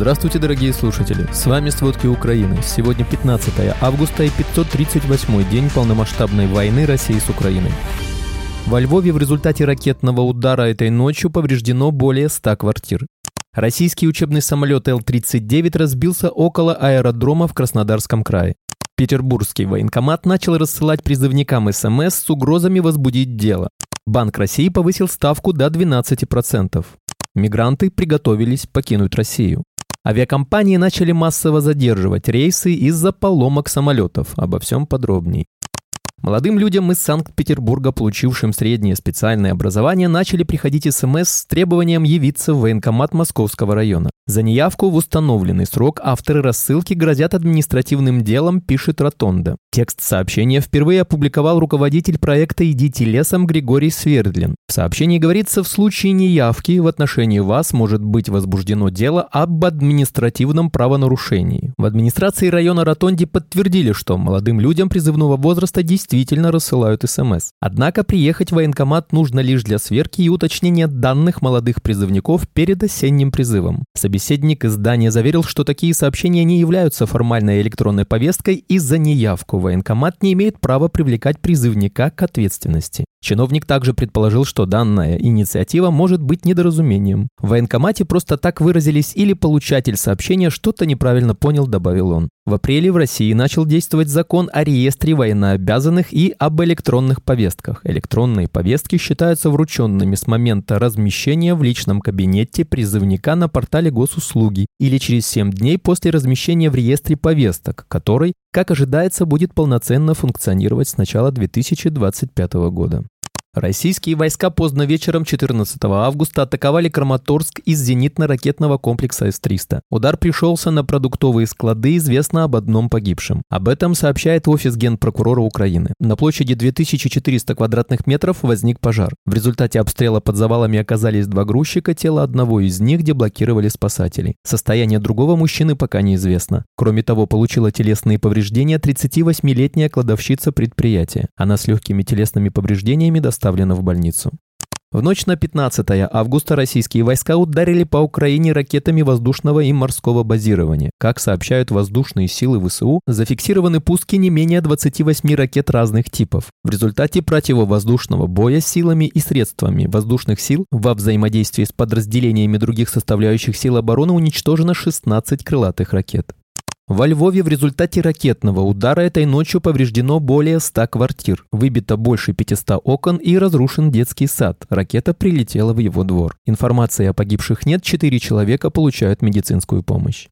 Здравствуйте, дорогие слушатели! С вами «Сводки Украины». Сегодня 15 августа и 538 день полномасштабной войны России с Украиной. Во Львове в результате ракетного удара этой ночью повреждено более 100 квартир. Российский учебный самолет Л-39 разбился около аэродрома в Краснодарском крае. Петербургский военкомат начал рассылать призывникам СМС с угрозами возбудить дело. Банк России повысил ставку до 12%. Мигранты приготовились покинуть Россию. Авиакомпании начали массово задерживать рейсы из-за поломок самолетов. Обо всем подробней. Молодым людям из Санкт-Петербурга, получившим среднее специальное образование, начали приходить СМС с требованием явиться в военкомат Московского района. За неявку в установленный срок авторы рассылки грозят административным делом, пишет Ротонда. Текст сообщения впервые опубликовал руководитель проекта «Идите лесом» Григорий Свердлин. В сообщении говорится, в случае неявки в отношении вас может быть возбуждено дело об административном правонарушении. В администрации района Ротонди подтвердили, что молодым людям призывного возраста действительно действительно рассылают СМС. Однако приехать в военкомат нужно лишь для сверки и уточнения данных молодых призывников перед осенним призывом. Собеседник издания заверил, что такие сообщения не являются формальной электронной повесткой и за неявку военкомат не имеет права привлекать призывника к ответственности. Чиновник также предположил, что данная инициатива может быть недоразумением. В военкомате просто так выразились или получатель сообщения что-то неправильно понял, добавил он. В апреле в России начал действовать закон о реестре военнообязанных и об электронных повестках. Электронные повестки считаются врученными с момента размещения в личном кабинете призывника на портале госуслуги или через 7 дней после размещения в реестре повесток, который, как ожидается, будет полноценно функционировать с начала 2025 года. Российские войска поздно вечером 14 августа атаковали Краматорск из зенитно-ракетного комплекса С-300. Удар пришелся на продуктовые склады, известно об одном погибшем. Об этом сообщает офис генпрокурора Украины. На площади 2400 квадратных метров возник пожар. В результате обстрела под завалами оказались два грузчика, тело одного из них деблокировали спасатели. Состояние другого мужчины пока неизвестно. Кроме того, получила телесные повреждения 38-летняя кладовщица предприятия. Она с легкими телесными повреждениями достаточно доставлена в больницу. В ночь на 15 августа российские войска ударили по Украине ракетами воздушного и морского базирования. Как сообщают воздушные силы ВСУ, зафиксированы пуски не менее 28 ракет разных типов. В результате противовоздушного боя силами и средствами воздушных сил во взаимодействии с подразделениями других составляющих сил обороны уничтожено 16 крылатых ракет. Во Львове в результате ракетного удара этой ночью повреждено более 100 квартир, выбито больше 500 окон и разрушен детский сад. Ракета прилетела в его двор. Информации о погибших нет, 4 человека получают медицинскую помощь.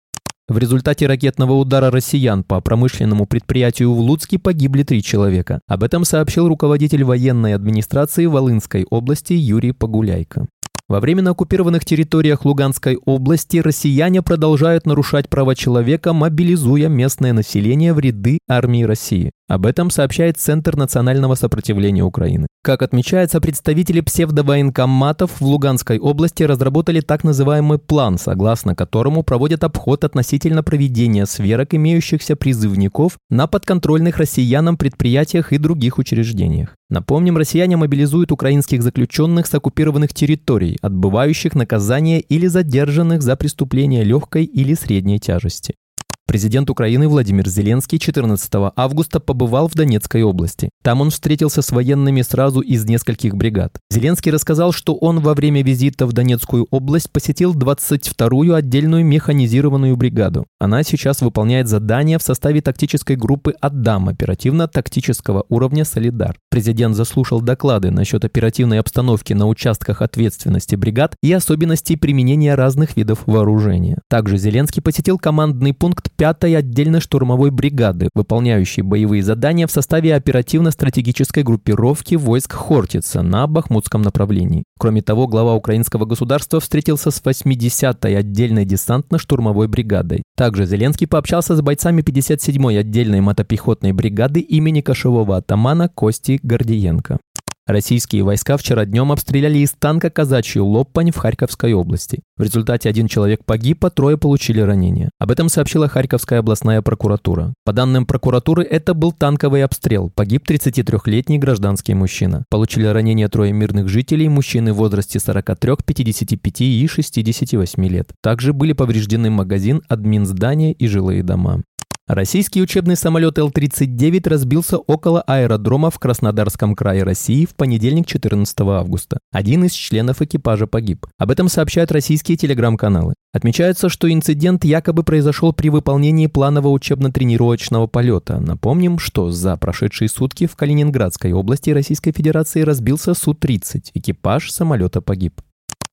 В результате ракетного удара россиян по промышленному предприятию в Луцке погибли три человека. Об этом сообщил руководитель военной администрации Волынской области Юрий Погуляйко. Во временно оккупированных территориях Луганской области россияне продолжают нарушать права человека, мобилизуя местное население в ряды армии России. Об этом сообщает Центр национального сопротивления Украины. Как отмечается, представители псевдовоенкоматов в Луганской области разработали так называемый план, согласно которому проводят обход относительно проведения сверок имеющихся призывников на подконтрольных россиянам предприятиях и других учреждениях. Напомним, россияне мобилизуют украинских заключенных с оккупированных территорий, отбывающих наказание или задержанных за преступления легкой или средней тяжести. Президент Украины Владимир Зеленский 14 августа побывал в Донецкой области. Там он встретился с военными сразу из нескольких бригад. Зеленский рассказал, что он во время визита в Донецкую область посетил 22-ю отдельную механизированную бригаду. Она сейчас выполняет задания в составе тактической группы «Отдам» оперативно-тактического уровня «Солидар». Президент заслушал доклады насчет оперативной обстановки на участках ответственности бригад и особенностей применения разных видов вооружения. Также Зеленский посетил командный пункт 5-й отдельной штурмовой бригады, выполняющей боевые задания в составе оперативно-стратегической группировки войск Хортица на Бахмутском направлении. Кроме того, глава украинского государства встретился с 80-й отдельной десантно-штурмовой бригадой. Также Зеленский пообщался с бойцами 57-й отдельной мотопехотной бригады имени кошевого атамана Кости Гордиенко. Российские войска вчера днем обстреляли из танка казачью Лоппань в Харьковской области. В результате один человек погиб, а трое получили ранения. Об этом сообщила Харьковская областная прокуратура. По данным прокуратуры, это был танковый обстрел. Погиб 33-летний гражданский мужчина. Получили ранения трое мирных жителей, мужчины в возрасте 43, 55 и 68 лет. Также были повреждены магазин, админ здания и жилые дома. Российский учебный самолет Л-39 разбился около аэродрома в Краснодарском крае России в понедельник 14 августа. Один из членов экипажа погиб. Об этом сообщают российские телеграм-каналы. Отмечается, что инцидент якобы произошел при выполнении планового учебно-тренировочного полета. Напомним, что за прошедшие сутки в Калининградской области Российской Федерации разбился Су-30. Экипаж самолета погиб.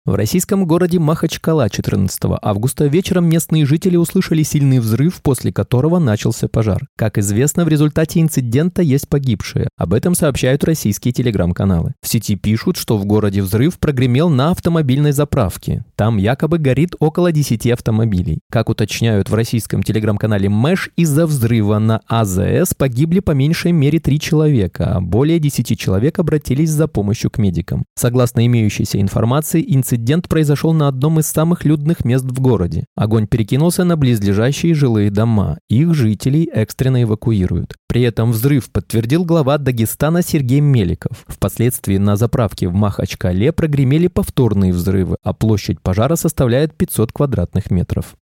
В российском городе Махачкала 14 августа вечером местные жители услышали сильный взрыв, после которого начался пожар. Как известно, в результате инцидента есть погибшие. Об этом сообщают российские телеграм-каналы. В сети пишут, что в городе взрыв прогремел на автомобильной заправке. Там якобы горит около 10 автомобилей. Как уточняют в российском телеграм-канале Мэш, из-за взрыва на АЗС погибли по меньшей мере 3 человека, а более 10 человек обратились за помощью к медикам. Согласно имеющейся информации, инцидент Инцидент произошел на одном из самых людных мест в городе. Огонь перекинулся на близлежащие жилые дома. Их жителей экстренно эвакуируют. При этом взрыв подтвердил глава Дагестана Сергей Меликов. Впоследствии на заправке в Махачкале прогремели повторные взрывы, а площадь пожара составляет 500 квадратных метров.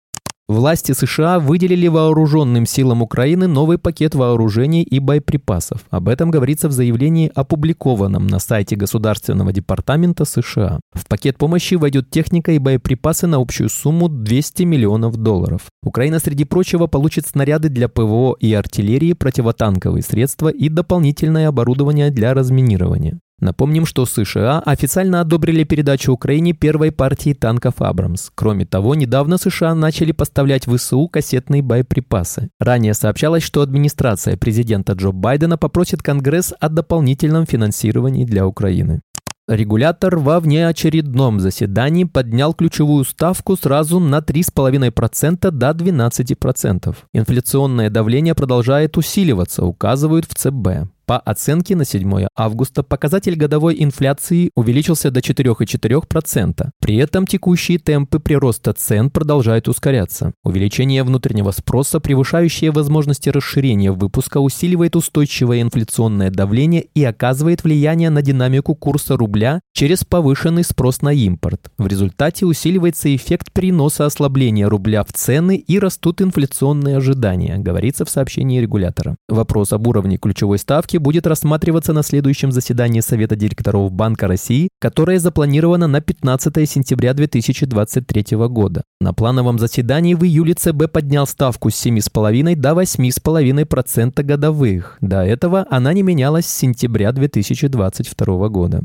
Власти США выделили вооруженным силам Украины новый пакет вооружений и боеприпасов. Об этом говорится в заявлении, опубликованном на сайте Государственного департамента США. В пакет помощи войдет техника и боеприпасы на общую сумму 200 миллионов долларов. Украина, среди прочего, получит снаряды для ПВО и артиллерии, противотанковые средства и дополнительное оборудование для разминирования. Напомним, что США официально одобрили передачу Украине первой партии танков «Абрамс». Кроме того, недавно США начали поставлять в ВСУ кассетные боеприпасы. Ранее сообщалось, что администрация президента Джо Байдена попросит Конгресс о дополнительном финансировании для Украины. Регулятор во внеочередном заседании поднял ключевую ставку сразу на 3,5% до 12%. Инфляционное давление продолжает усиливаться, указывают в ЦБ. По оценке на 7 августа показатель годовой инфляции увеличился до 4,4%. При этом текущие темпы прироста цен продолжают ускоряться. Увеличение внутреннего спроса, превышающее возможности расширения выпуска, усиливает устойчивое инфляционное давление и оказывает влияние на динамику курса рубля через повышенный спрос на импорт. В результате усиливается эффект переноса ослабления рубля в цены и растут инфляционные ожидания, говорится в сообщении регулятора. Вопрос об уровне ключевой ставки ставки будет рассматриваться на следующем заседании Совета директоров Банка России, которое запланировано на 15 сентября 2023 года. На плановом заседании в июле ЦБ поднял ставку с 7,5 до 8,5% годовых. До этого она не менялась с сентября 2022 года.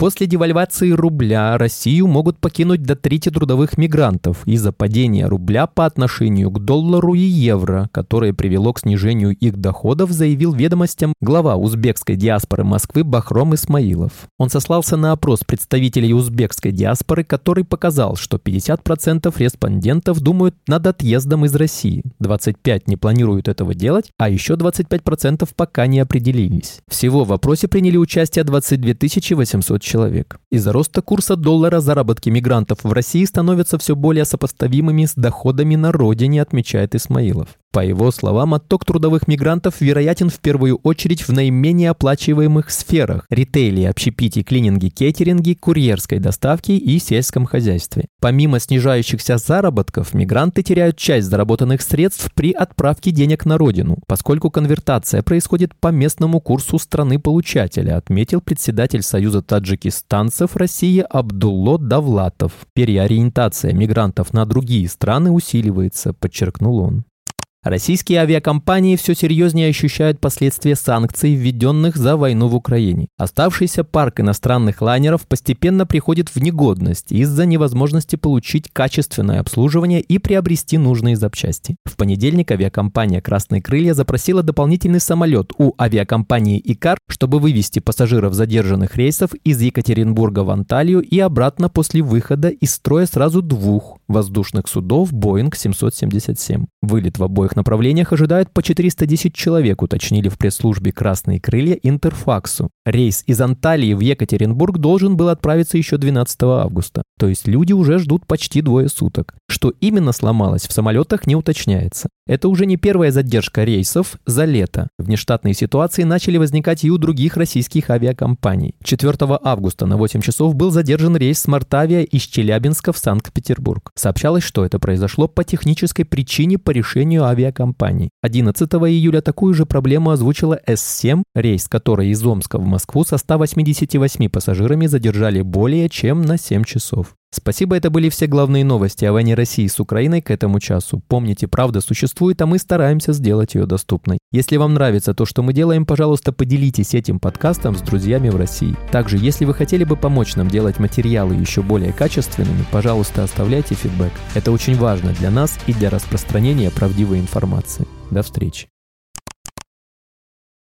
После девальвации рубля Россию могут покинуть до трети трудовых мигрантов из-за падения рубля по отношению к доллару и евро, которое привело к снижению их доходов, заявил ведомостям глава узбекской диаспоры Москвы Бахром Исмаилов. Он сослался на опрос представителей узбекской диаспоры, который показал, что 50% респондентов думают над отъездом из России, 25% не планируют этого делать, а еще 25% пока не определились. Всего в вопросе приняли участие 22 800 человек. Из-за роста курса доллара заработки мигрантов в России становятся все более сопоставимыми с доходами на родине, отмечает Исмаилов. По его словам, отток трудовых мигрантов вероятен в первую очередь в наименее оплачиваемых сферах – ритейле, общепите, клининге, кеттеринге, курьерской доставке и сельском хозяйстве. Помимо снижающихся заработков, мигранты теряют часть заработанных средств при отправке денег на родину, поскольку конвертация происходит по местному курсу страны-получателя, отметил председатель Союза таджикистанцев России Абдулло Давлатов. Переориентация мигрантов на другие страны усиливается, подчеркнул он. Российские авиакомпании все серьезнее ощущают последствия санкций, введенных за войну в Украине. Оставшийся парк иностранных лайнеров постепенно приходит в негодность из-за невозможности получить качественное обслуживание и приобрести нужные запчасти. В понедельник авиакомпания «Красные крылья» запросила дополнительный самолет у авиакомпании «Икар», чтобы вывести пассажиров задержанных рейсов из Екатеринбурга в Анталию и обратно после выхода из строя сразу двух воздушных судов Boeing 777. Вылет в обоих направлениях ожидают по 410 человек, уточнили в пресс-службе «Красные крылья» Интерфаксу. Рейс из Анталии в Екатеринбург должен был отправиться еще 12 августа. То есть люди уже ждут почти двое суток. Что именно сломалось в самолетах не уточняется. Это уже не первая задержка рейсов за лето. Внештатные ситуации начали возникать и у других российских авиакомпаний. 4 августа на 8 часов был задержан рейс с Мартавия из Челябинска в Санкт-Петербург. Сообщалось, что это произошло по технической причине по решению авиакомпаний. 11 июля такую же проблему озвучила С-7, рейс, который из Омска в Москву со 188 пассажирами задержали более чем на 7 часов. Спасибо, это были все главные новости о войне России с Украиной к этому часу. Помните, правда существует, а мы стараемся сделать ее доступной. Если вам нравится то, что мы делаем, пожалуйста, поделитесь этим подкастом с друзьями в России. Также, если вы хотели бы помочь нам делать материалы еще более качественными, пожалуйста, оставляйте фидбэк. Это очень важно для нас и для распространения правдивой информации. До встречи.